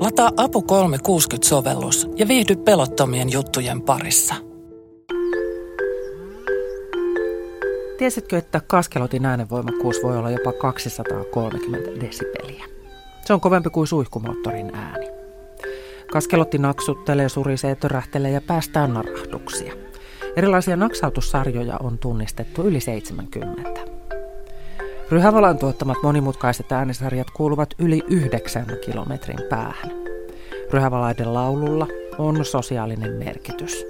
Lataa Apu 360-sovellus ja viihdy pelottomien juttujen parissa. Tiesitkö, että kaskelotin äänenvoimakkuus voi olla jopa 230 desibeliä? Se on kovempi kuin suihkumoottorin ääni. Kaskelotti naksuttelee, surisee, törähtelee ja päästään narahduksia. Erilaisia naksautussarjoja on tunnistettu yli 70. Ryhävalan tuottamat monimutkaiset äänisarjat kuuluvat yli yhdeksän kilometrin päähän. Ryhävalaiden laululla on sosiaalinen merkitys.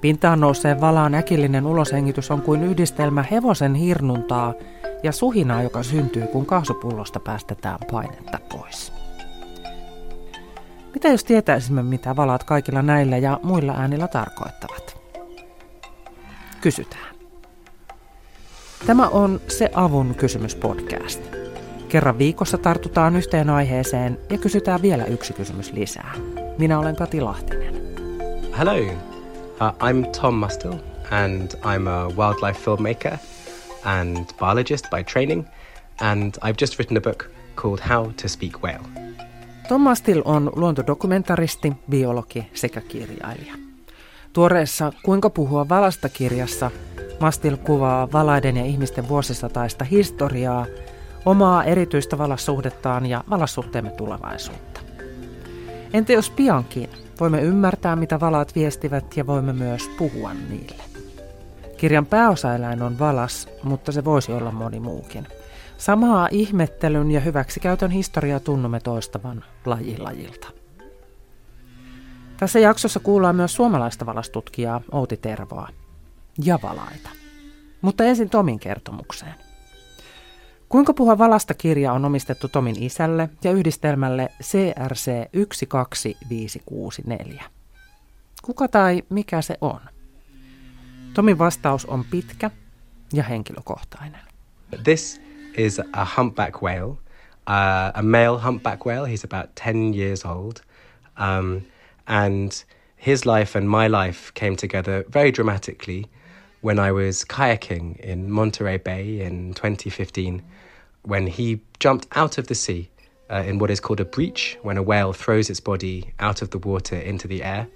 Pintaan nouseen valaan äkillinen uloshengitys on kuin yhdistelmä hevosen hirnuntaa ja suhinaa, joka syntyy, kun kaasupullosta päästetään painetta pois. Mitä jos tietäisimme, mitä valaat kaikilla näillä ja muilla äänillä tarkoittavat? Kysytään. Tämä on Se avun kysymys podcast. Kerran viikossa tartutaan yhteen aiheeseen ja kysytään vielä yksi kysymys lisää. Minä olen Kati Lahtinen. Hello, uh, I'm Tom Mustil and I'm a wildlife filmmaker and biologist by training and I've just written a book called How to Speak Whale. Tom Mustil on luontodokumentaristi, biologi sekä kirjailija. Tuoreessa Kuinka puhua valasta kirjassa Mastil kuvaa valaiden ja ihmisten vuosisataista historiaa, omaa erityistä valassuhdettaan ja valassuhteemme tulevaisuutta. Entä jos piankin voimme ymmärtää, mitä valaat viestivät ja voimme myös puhua niille? Kirjan pääosaeläin on valas, mutta se voisi olla moni muukin. Samaa ihmettelyn ja hyväksikäytön historiaa tunnumme toistavan lajilajilta. Tässä jaksossa kuullaan myös suomalaista valastutkijaa Outi Tervoa ja valaita. Mutta ensin Tomin kertomukseen. Kuinka puhua valasta kirja on omistettu Tomin isälle ja yhdistelmälle CRC 12564. Kuka tai mikä se on? Tomin vastaus on pitkä ja henkilökohtainen. This is a humpback whale, uh, a male humpback whale. He's about 10 years old. Um, and his life and my life came together very dramatically – when I was kayaking in Monterey Bay in 2015 when he jumped out of the sea uh, in what is called a breach, when a whale throws its body out of the water into the air.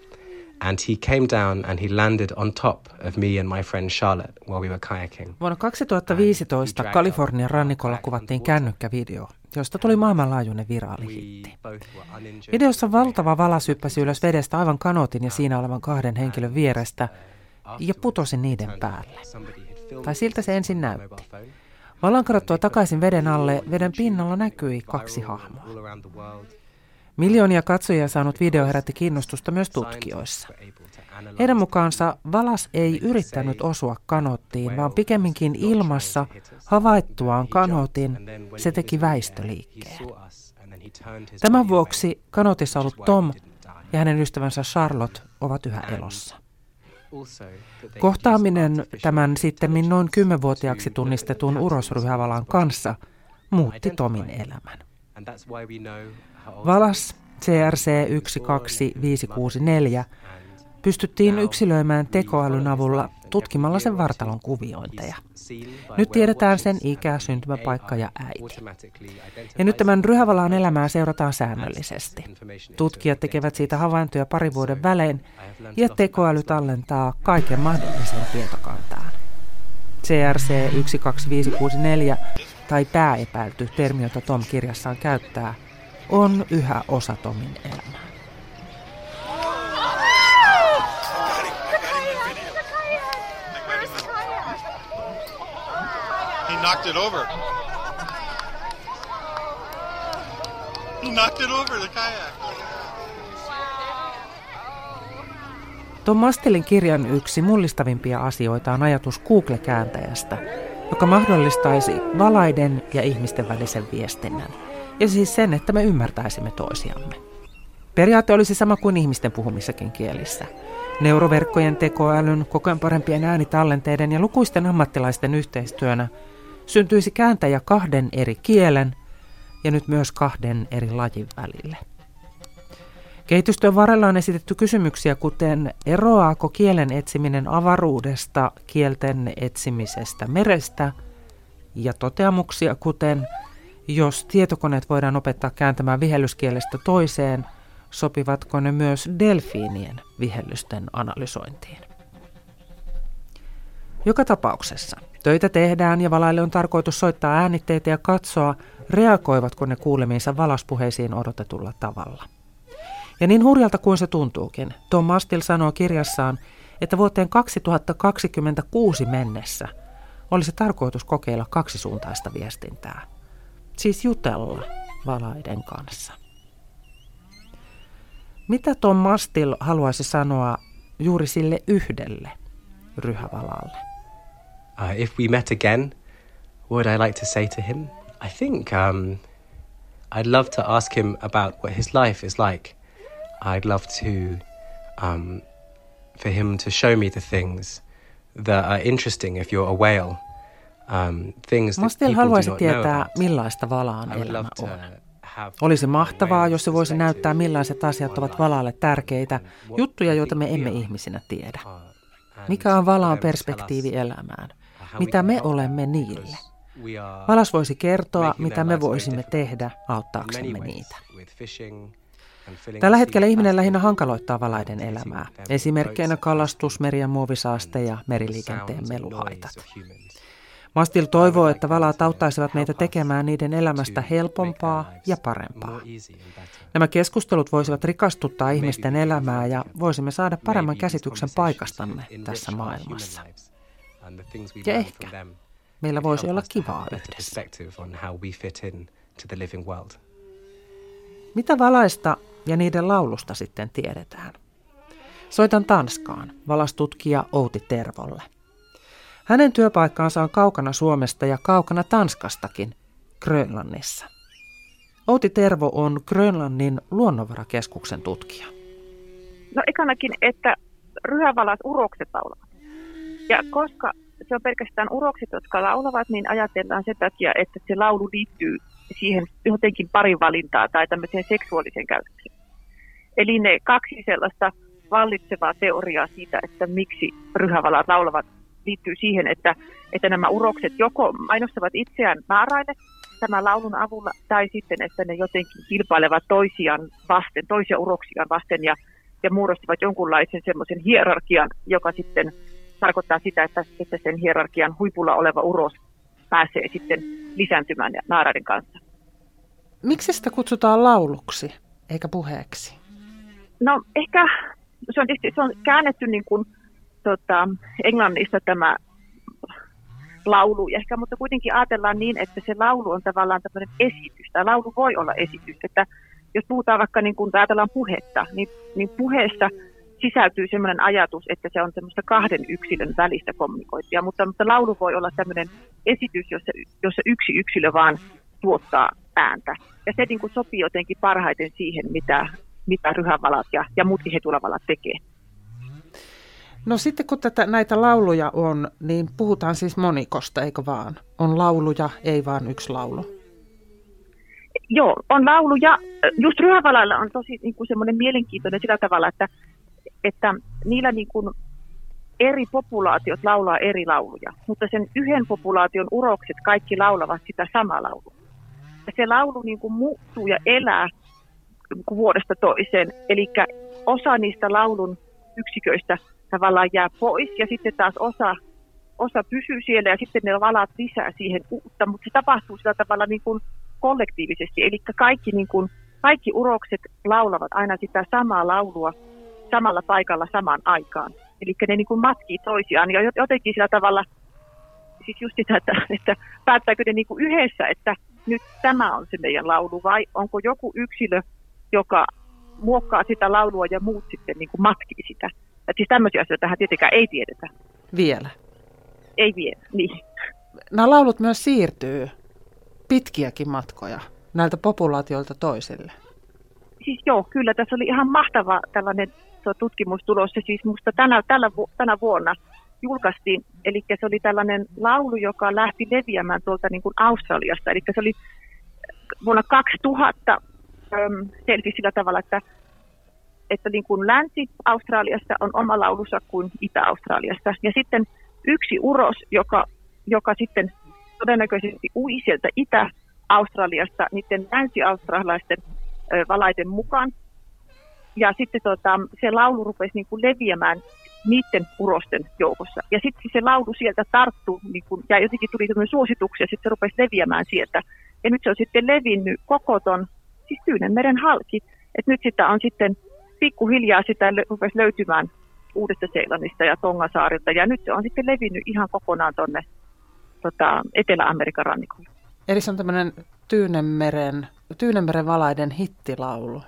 And he came down and he landed on top of me and my friend Charlotte while we were kayaking. Vuonna 2015 Kalifornian rannikolla kuvattiin kännykkävideo, josta tuli maailmanlaajuinen viraalihitti. Videossa valtava vala syppäsi ylös vedestä aivan kanotin ja siinä olevan kahden henkilön vierestä – ja putosi niiden päälle. Tai siltä se ensin näytti. Vallan takaisin veden alle, veden pinnalla näkyi kaksi hahmoa. Miljoonia katsojia saanut video herätti kiinnostusta myös tutkijoissa. Heidän mukaansa valas ei yrittänyt osua kanottiin, vaan pikemminkin ilmassa havaittuaan kanotin se teki väistöliikkeen. Tämän vuoksi kanotissa ollut Tom ja hänen ystävänsä Charlotte ovat yhä elossa. Kohtaaminen tämän sitten noin kymmenvuotiaaksi tunnistetun urosryhävalan kanssa muutti Tomin elämän. Valas CRC 12564 pystyttiin yksilöimään tekoälyn avulla tutkimalla sen vartalon kuviointeja. Nyt tiedetään sen ikä, syntymäpaikka ja äiti. Ja nyt tämän ryhävalaan elämää seurataan säännöllisesti. Tutkijat tekevät siitä havaintoja pari vuoden välein ja tekoäly tallentaa kaiken mahdollisen tietokantaan. CRC 12564 tai pääepäilty termi, jota Tom kirjassaan käyttää, on yhä osa Tomin elämää. Knocked it over. He knocked it over the kayak. Tom Mastelin kirjan yksi mullistavimpia asioita on ajatus Google-kääntäjästä, joka mahdollistaisi valaiden ja ihmisten välisen viestinnän. Ja siis sen, että me ymmärtäisimme toisiamme. Periaate olisi sama kuin ihmisten puhumissakin kielissä. Neuroverkkojen tekoälyn, koko ajan parempien äänitallenteiden ja lukuisten ammattilaisten yhteistyönä – syntyisi kääntäjä kahden eri kielen ja nyt myös kahden eri lajin välille. Kehitystyön varrella on esitetty kysymyksiä, kuten eroaako kielen etsiminen avaruudesta, kielten etsimisestä merestä, ja toteamuksia, kuten Jos tietokoneet voidaan opettaa kääntämään vihellyskielestä toiseen, sopivatko ne myös delfiinien vihellysten analysointiin? Joka tapauksessa töitä tehdään ja valaille on tarkoitus soittaa äänitteitä ja katsoa, reagoivatko ne kuulemiinsa valaspuheisiin odotetulla tavalla. Ja niin hurjalta kuin se tuntuukin, Tom Mastil sanoo kirjassaan, että vuoteen 2026 mennessä olisi tarkoitus kokeilla kaksisuuntaista viestintää. Siis jutella valaiden kanssa. Mitä Tom Mastil haluaisi sanoa juuri sille yhdelle ryhävalalle? Uh, if we met again, what would I like to say to him? I think um, I'd love to ask him about what his life is like. I'd love to um, for him to show me the things that are interesting if you're a whale. Um, things Mastil haluaisi tietää, millaista valaan elämä on. Olisi mahtavaa, jos se voisi näyttää, millaiset asiat ovat valaalle tärkeitä, juttuja, joita me emme ihmisinä tiedä. Mikä on valaan perspektiivi elämään? Mitä me olemme niille? Valas voisi kertoa, mitä me voisimme tehdä auttaaksemme niitä. Tällä hetkellä ihminen lähinnä hankaloittaa valaiden elämää. Esimerkkeinä kalastus, meri- ja muovisaaste ja meriliikenteen meluhaitat. Mastil toivoo, että valaat auttaisivat meitä tekemään niiden elämästä helpompaa ja parempaa. Nämä keskustelut voisivat rikastuttaa ihmisten elämää ja voisimme saada paremman käsityksen paikastamme tässä maailmassa. Ja ehkä meillä voisi olla kivaa yhdessä. Mitä valaista ja niiden laulusta sitten tiedetään? Soitan Tanskaan valastutkija Outi Tervolle. Hänen työpaikkaansa on kaukana Suomesta ja kaukana Tanskastakin, Grönlannissa. Outi Tervo on Grönlannin luonnonvarakeskuksen tutkija. No ekanakin, että ryhävalat urokset laulavat. Ja koska se on pelkästään urokset, jotka laulavat, niin ajatellaan sen takia, että se laulu liittyy siihen jotenkin parivalintaa tai tämmöiseen seksuaaliseen käytökseen. Eli ne kaksi sellaista vallitsevaa teoriaa siitä, että miksi ryhävalat laulavat, liittyy siihen, että, että nämä urokset joko mainostavat itseään naaraille tämän laulun avulla, tai sitten, että ne jotenkin kilpailevat toisiaan vasten, toisia uroksiaan vasten ja, ja muodostavat jonkunlaisen semmoisen hierarkian, joka sitten tarkoittaa sitä, että, että sen hierarkian huipulla oleva uros pääsee sitten lisääntymään naaraiden kanssa. Miksi sitä kutsutaan lauluksi eikä puheeksi? No ehkä se on, tietysti, se on käännetty niin kuin, tota, englannista tämä laulu, ehkä, mutta kuitenkin ajatellaan niin, että se laulu on tavallaan tämmöinen esitys. Tämä laulu voi olla esitys, että jos puhutaan vaikka niin kuin ajatellaan puhetta, niin, niin puheessa sisältyy sellainen ajatus, että se on semmoista kahden yksilön välistä kommunikointia, mutta, mutta laulu voi olla tämmöinen esitys, jossa, jossa yksi yksilö vaan tuottaa ääntä. Ja se niin kuin sopii jotenkin parhaiten siihen, mitä, mitä ryhävalat ja, ja muutkin hetulavalat tekee. No sitten kun tätä, näitä lauluja on, niin puhutaan siis monikosta, eikö vaan? On lauluja, ei vaan yksi laulu. Joo, on lauluja. Just ryhävalalla on tosi niin kuin semmoinen mielenkiintoinen sillä tavalla, että, että niillä niin kuin eri populaatiot laulaa eri lauluja, mutta sen yhden populaation urokset kaikki laulavat sitä samaa laulua. Ja se laulu niin kuin muuttuu ja elää niin kuin vuodesta toiseen. Eli osa niistä laulun yksiköistä tavallaan jää pois ja sitten taas osa, osa pysyy siellä ja sitten ne valaat lisää siihen uutta, mutta se tapahtuu sillä tavalla niin kuin kollektiivisesti. Eli kaikki, niin kuin, kaikki urokset laulavat aina sitä samaa laulua samalla paikalla samaan aikaan. Eli ne niin kuin matkii toisiaan ja jotenkin sillä tavalla, siis just sitä, että, että päättääkö ne niin kuin yhdessä, että nyt tämä on se meidän laulu vai onko joku yksilö, joka muokkaa sitä laulua ja muut sitten niin kuin matkii sitä. Et siis tämmöisiä asioita tähän tietenkään ei tiedetä. Vielä? Ei vielä, niin. Nämä laulut myös siirtyy pitkiäkin matkoja näiltä populaatioilta toisille. Siis joo, kyllä tässä oli ihan mahtava tällainen tutkimustulos. Se siis musta tänä, tällä, tänä vuonna julkaistiin. Eli se oli tällainen laulu, joka lähti leviämään tuolta niin kuin Australiasta. Eli se oli vuonna 2000 äm, selvisi sillä tavalla, että, että niin kuin Länsi-Australiasta on oma laulunsa kuin Itä-Australiasta. Ja sitten yksi uros, joka, joka sitten todennäköisesti ui sieltä Itä- Australiasta niiden länsi-australaisten valaiden mukaan. Ja sitten tota, se laulu rupesi niin kuin leviämään niiden urosten joukossa. Ja sitten se laulu sieltä tarttui, niin kun, ja jotenkin tuli suosituksia, sitten se rupesi leviämään sieltä. Ja nyt se on sitten levinnyt koko ton, siis Tyynenmeren halki. että nyt sitä on sitten pikkuhiljaa sitä rupesi löytymään Uudesta Seelannista ja Tongasaarilta. Ja nyt se on sitten levinnyt ihan kokonaan tuonne tota, Etelä-Amerikan rannikolle. Eli se on tämmöinen Tyynenmeren, Tyynenmeren valaiden hittilaulu.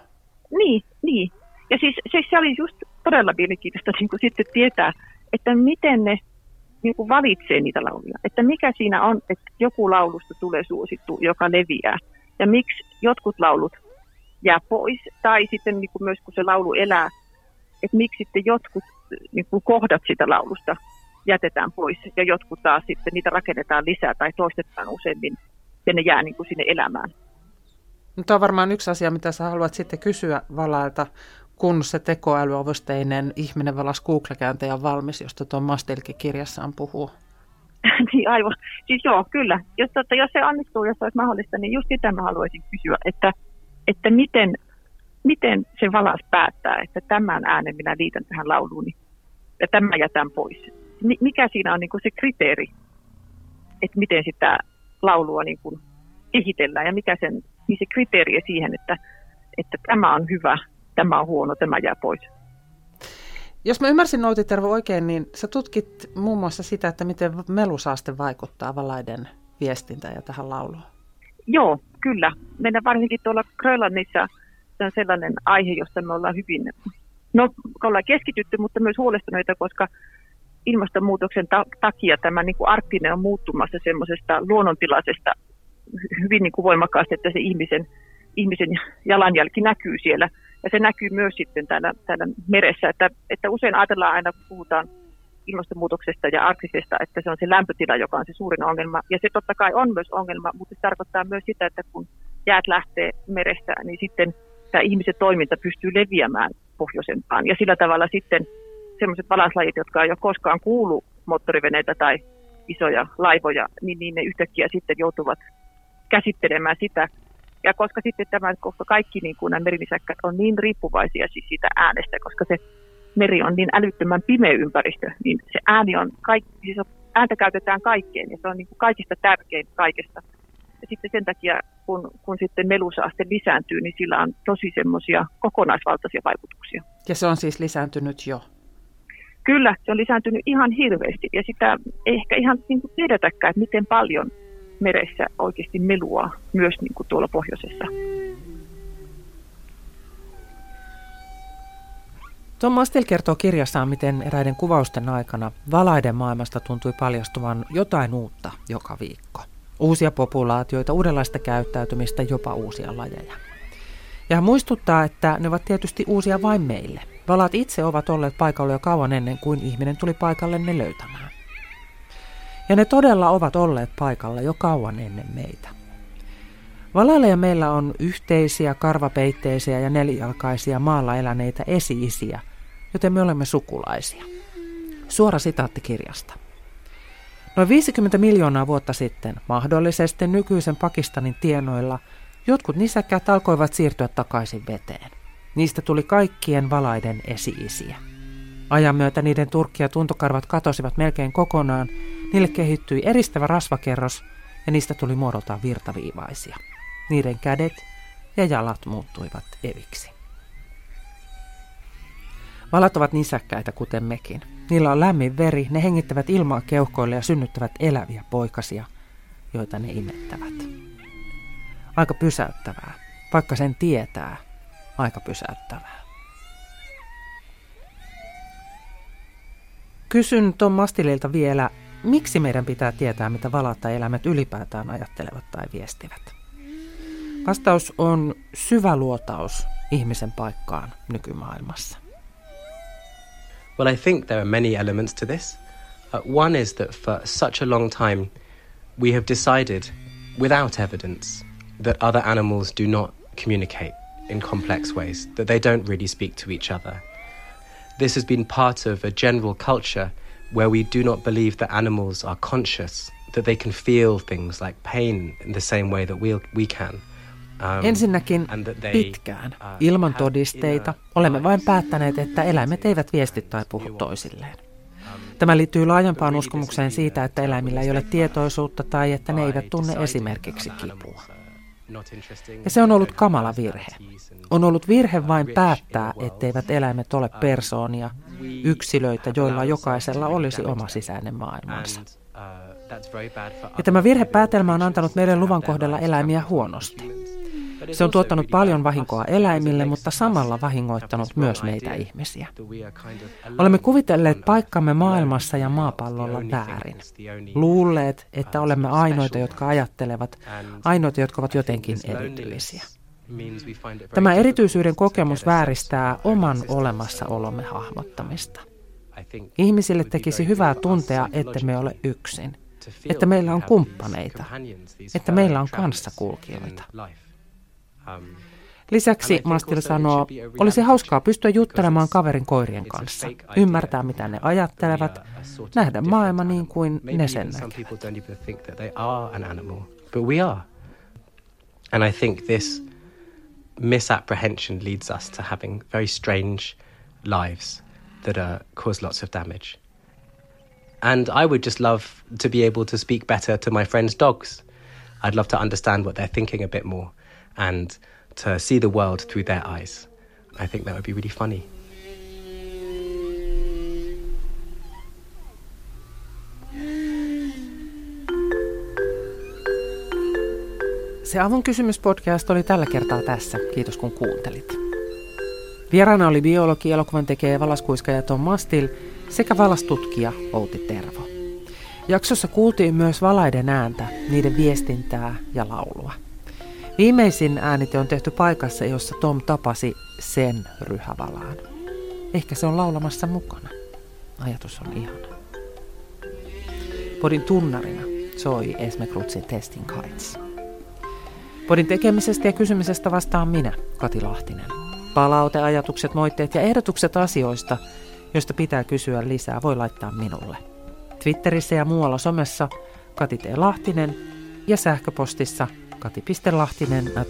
Niin, niin. Ja siis, siis se oli just todella mielenkiintoista niin kuin sitten tietää, että miten ne niin kuin valitsee niitä lauluja. Että mikä siinä on, että joku laulusta tulee suosittu, joka leviää. Ja miksi jotkut laulut jää pois. Tai sitten niin kuin myös kun se laulu elää, että miksi sitten jotkut niin kuin kohdat sitä laulusta jätetään pois ja jotkut taas sitten niitä rakennetaan lisää tai toistetaan useammin ja ne jää niin kuin sinne elämään. No, Tämä on varmaan yksi asia, mitä sä haluat sitten kysyä Valailta, kun se tekoälyavusteinen ihminen valas Google-kääntäjä on valmis, josta tuon Mastelki kirjassaan puhuu. niin aivan. Siis joo, kyllä. Jos, totta, jos se onnistuu, jos se olisi mahdollista, niin just sitä mä haluaisin kysyä, että, että miten, miten se valas päättää, että tämän äänen minä liitän tähän lauluun ja tämän jätän pois. Mikä siinä on niin kuin se kriteeri, että miten sitä laulua niin kuin kehitellään ja mikä sen, niin se kriteeri siihen, että, että tämä on hyvä, tämä on huono, tämä jää pois. Jos mä ymmärsin Nouti Tervo oikein, niin sä tutkit muun muassa sitä, että miten melusaaste vaikuttaa valaiden viestintään ja tähän lauluun. Joo, kyllä. Meidän varsinkin tuolla Grönlannissa se on sellainen aihe, jossa me ollaan hyvin, no ollaan keskitytty, mutta myös huolestuneita, koska ilmastonmuutoksen ta- takia tämä niin kuin arktinen on muuttumassa semmoisesta luonnontilaisesta hyvin niin kuin voimakkaasti, että se ihmisen, ihmisen jalanjälki näkyy siellä. Ja se näkyy myös sitten täällä, täällä meressä, että, että usein ajatellaan aina, kun puhutaan ilmastonmuutoksesta ja arktisesta, että se on se lämpötila, joka on se suurin ongelma. Ja se totta kai on myös ongelma, mutta se tarkoittaa myös sitä, että kun jäät lähtee merestä, niin sitten tämä ihmisen toiminta pystyy leviämään pohjoisempaan. Ja sillä tavalla sitten sellaiset valaslajit, jotka ei ole koskaan kuulu moottoriveneitä tai isoja laivoja, niin, niin ne yhtäkkiä sitten joutuvat käsittelemään sitä. Ja koska sitten tämä, koska kaikki niin kuin nämä merinisäkkät on niin riippuvaisia siis siitä äänestä, koska se meri on niin älyttömän pimeä ympäristö, niin se ääni on, kaikki, siis ääntä käytetään kaikkeen ja se on niin kuin kaikista tärkein kaikesta. Ja sitten sen takia, kun, kun sitten melusaaste lisääntyy, niin sillä on tosi semmoisia kokonaisvaltaisia vaikutuksia. Ja se on siis lisääntynyt jo? Kyllä, se on lisääntynyt ihan hirveästi ja sitä ei ehkä ihan niin kuin tiedetäkään, että miten paljon meressä oikeasti melua myös niin kuin tuolla pohjoisessa. Tom Mastel kertoo kirjassaan, miten eräiden kuvausten aikana valaiden maailmasta tuntui paljastuvan jotain uutta joka viikko. Uusia populaatioita, uudenlaista käyttäytymistä, jopa uusia lajeja. Ja hän muistuttaa, että ne ovat tietysti uusia vain meille. Valat itse ovat olleet paikalla jo kauan ennen kuin ihminen tuli paikalle ne löytämään. Ja ne todella ovat olleet paikalla jo kauan ennen meitä. Valailla ja meillä on yhteisiä, karvapeitteisiä ja nelijalkaisia maalla eläneitä esi-isiä, joten me olemme sukulaisia. Suora sitaatti kirjasta. Noin 50 miljoonaa vuotta sitten, mahdollisesti nykyisen Pakistanin tienoilla, jotkut nisäkkäät alkoivat siirtyä takaisin veteen. Niistä tuli kaikkien valaiden esi-isiä. Ajan myötä niiden turkki ja tuntokarvat katosivat melkein kokonaan, niille kehittyi eristävä rasvakerros ja niistä tuli muodoltaan virtaviivaisia. Niiden kädet ja jalat muuttuivat eviksi. Valat ovat nisäkkäitä kuten mekin. Niillä on lämmin veri, ne hengittävät ilmaa keuhkoille ja synnyttävät eläviä poikasia, joita ne imettävät. Aika pysäyttävää, vaikka sen tietää, aika pysäyttävää. Kysyn Tom Mastililta vielä, miksi meidän pitää tietää, mitä valat tai eläimet ylipäätään ajattelevat tai viestivät? Vastaus on syvä luotaus ihmisen paikkaan nykymaailmassa. Well, I think there are many elements to this. Uh, one is that for such a long time, we have decided, without evidence, that other animals do not communicate in complex ways, that they don't really speak to each other. This has been part of a general culture where we do not believe that animals are conscious, that they can feel things like pain in the same way that we we can. Um, Ensinnäkin pitkään, uh, ilman todisteita, olemme vain päättäneet, että eläimet eivät viesti tai puhu toisilleen. Um, Tämä liittyy laajempaan uskomukseen siitä, että eläimillä ei ole tietoisuutta tai että ne eivät tunne esimerkiksi kipua. Ja se on ollut kamala virhe. On ollut virhe vain päättää, etteivät eläimet ole persoonia, yksilöitä, joilla jokaisella olisi oma sisäinen maailmansa. Ja tämä virhepäätelmä on antanut meille luvan kohdella eläimiä huonosti. Se on tuottanut paljon vahinkoa eläimille, mutta samalla vahingoittanut myös meitä ihmisiä. Olemme kuvitelleet paikkamme maailmassa ja maapallolla väärin. Luulleet, että olemme ainoita, jotka ajattelevat, ainoita, jotka ovat jotenkin erityisiä. Tämä erityisyyden kokemus vääristää oman olemassaolomme hahmottamista. Ihmisille tekisi hyvää tuntea, että me ole yksin, että meillä on kumppaneita, että meillä on kanssakulkijoita. Lisäksi Mastil sanoo, olisi hauskaa pystyä juttelemaan kaverin koirien kanssa, ymmärtää mitä ne ajattelevat, nähdä maailma niin kuin ne sen näkevät. And I think this misapprehension leads us to having very strange lives that cause lots of damage. And I would just love to be able to speak better to my friends' dogs. I'd love to understand what they're thinking a bit more and to see the world through their eyes. I think that would be really funny. Se Avun kysymyspodcast oli tällä kertaa tässä. Kiitos kun kuuntelit. Vieraana oli biologi, elokuvan tekijä valaskuiskaja Tom Mastil sekä valastutkija Outi Tervo. Jaksossa kuultiin myös valaiden ääntä, niiden viestintää ja laulua. Viimeisin äänite on tehty paikassa, jossa Tom tapasi sen ryhävalaan. Ehkä se on laulamassa mukana. Ajatus on ihana. Podin tunnarina soi Esme Krutsin Testing Heights. Podin tekemisestä ja kysymisestä vastaan minä, Kati Lahtinen. Palauteajatukset, moitteet ja ehdotukset asioista, joista pitää kysyä lisää, voi laittaa minulle. Twitterissä ja muualla somessa Kati T. Lahtinen ja sähköpostissa – kati.lahtinen at.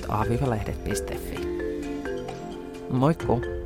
Moikku!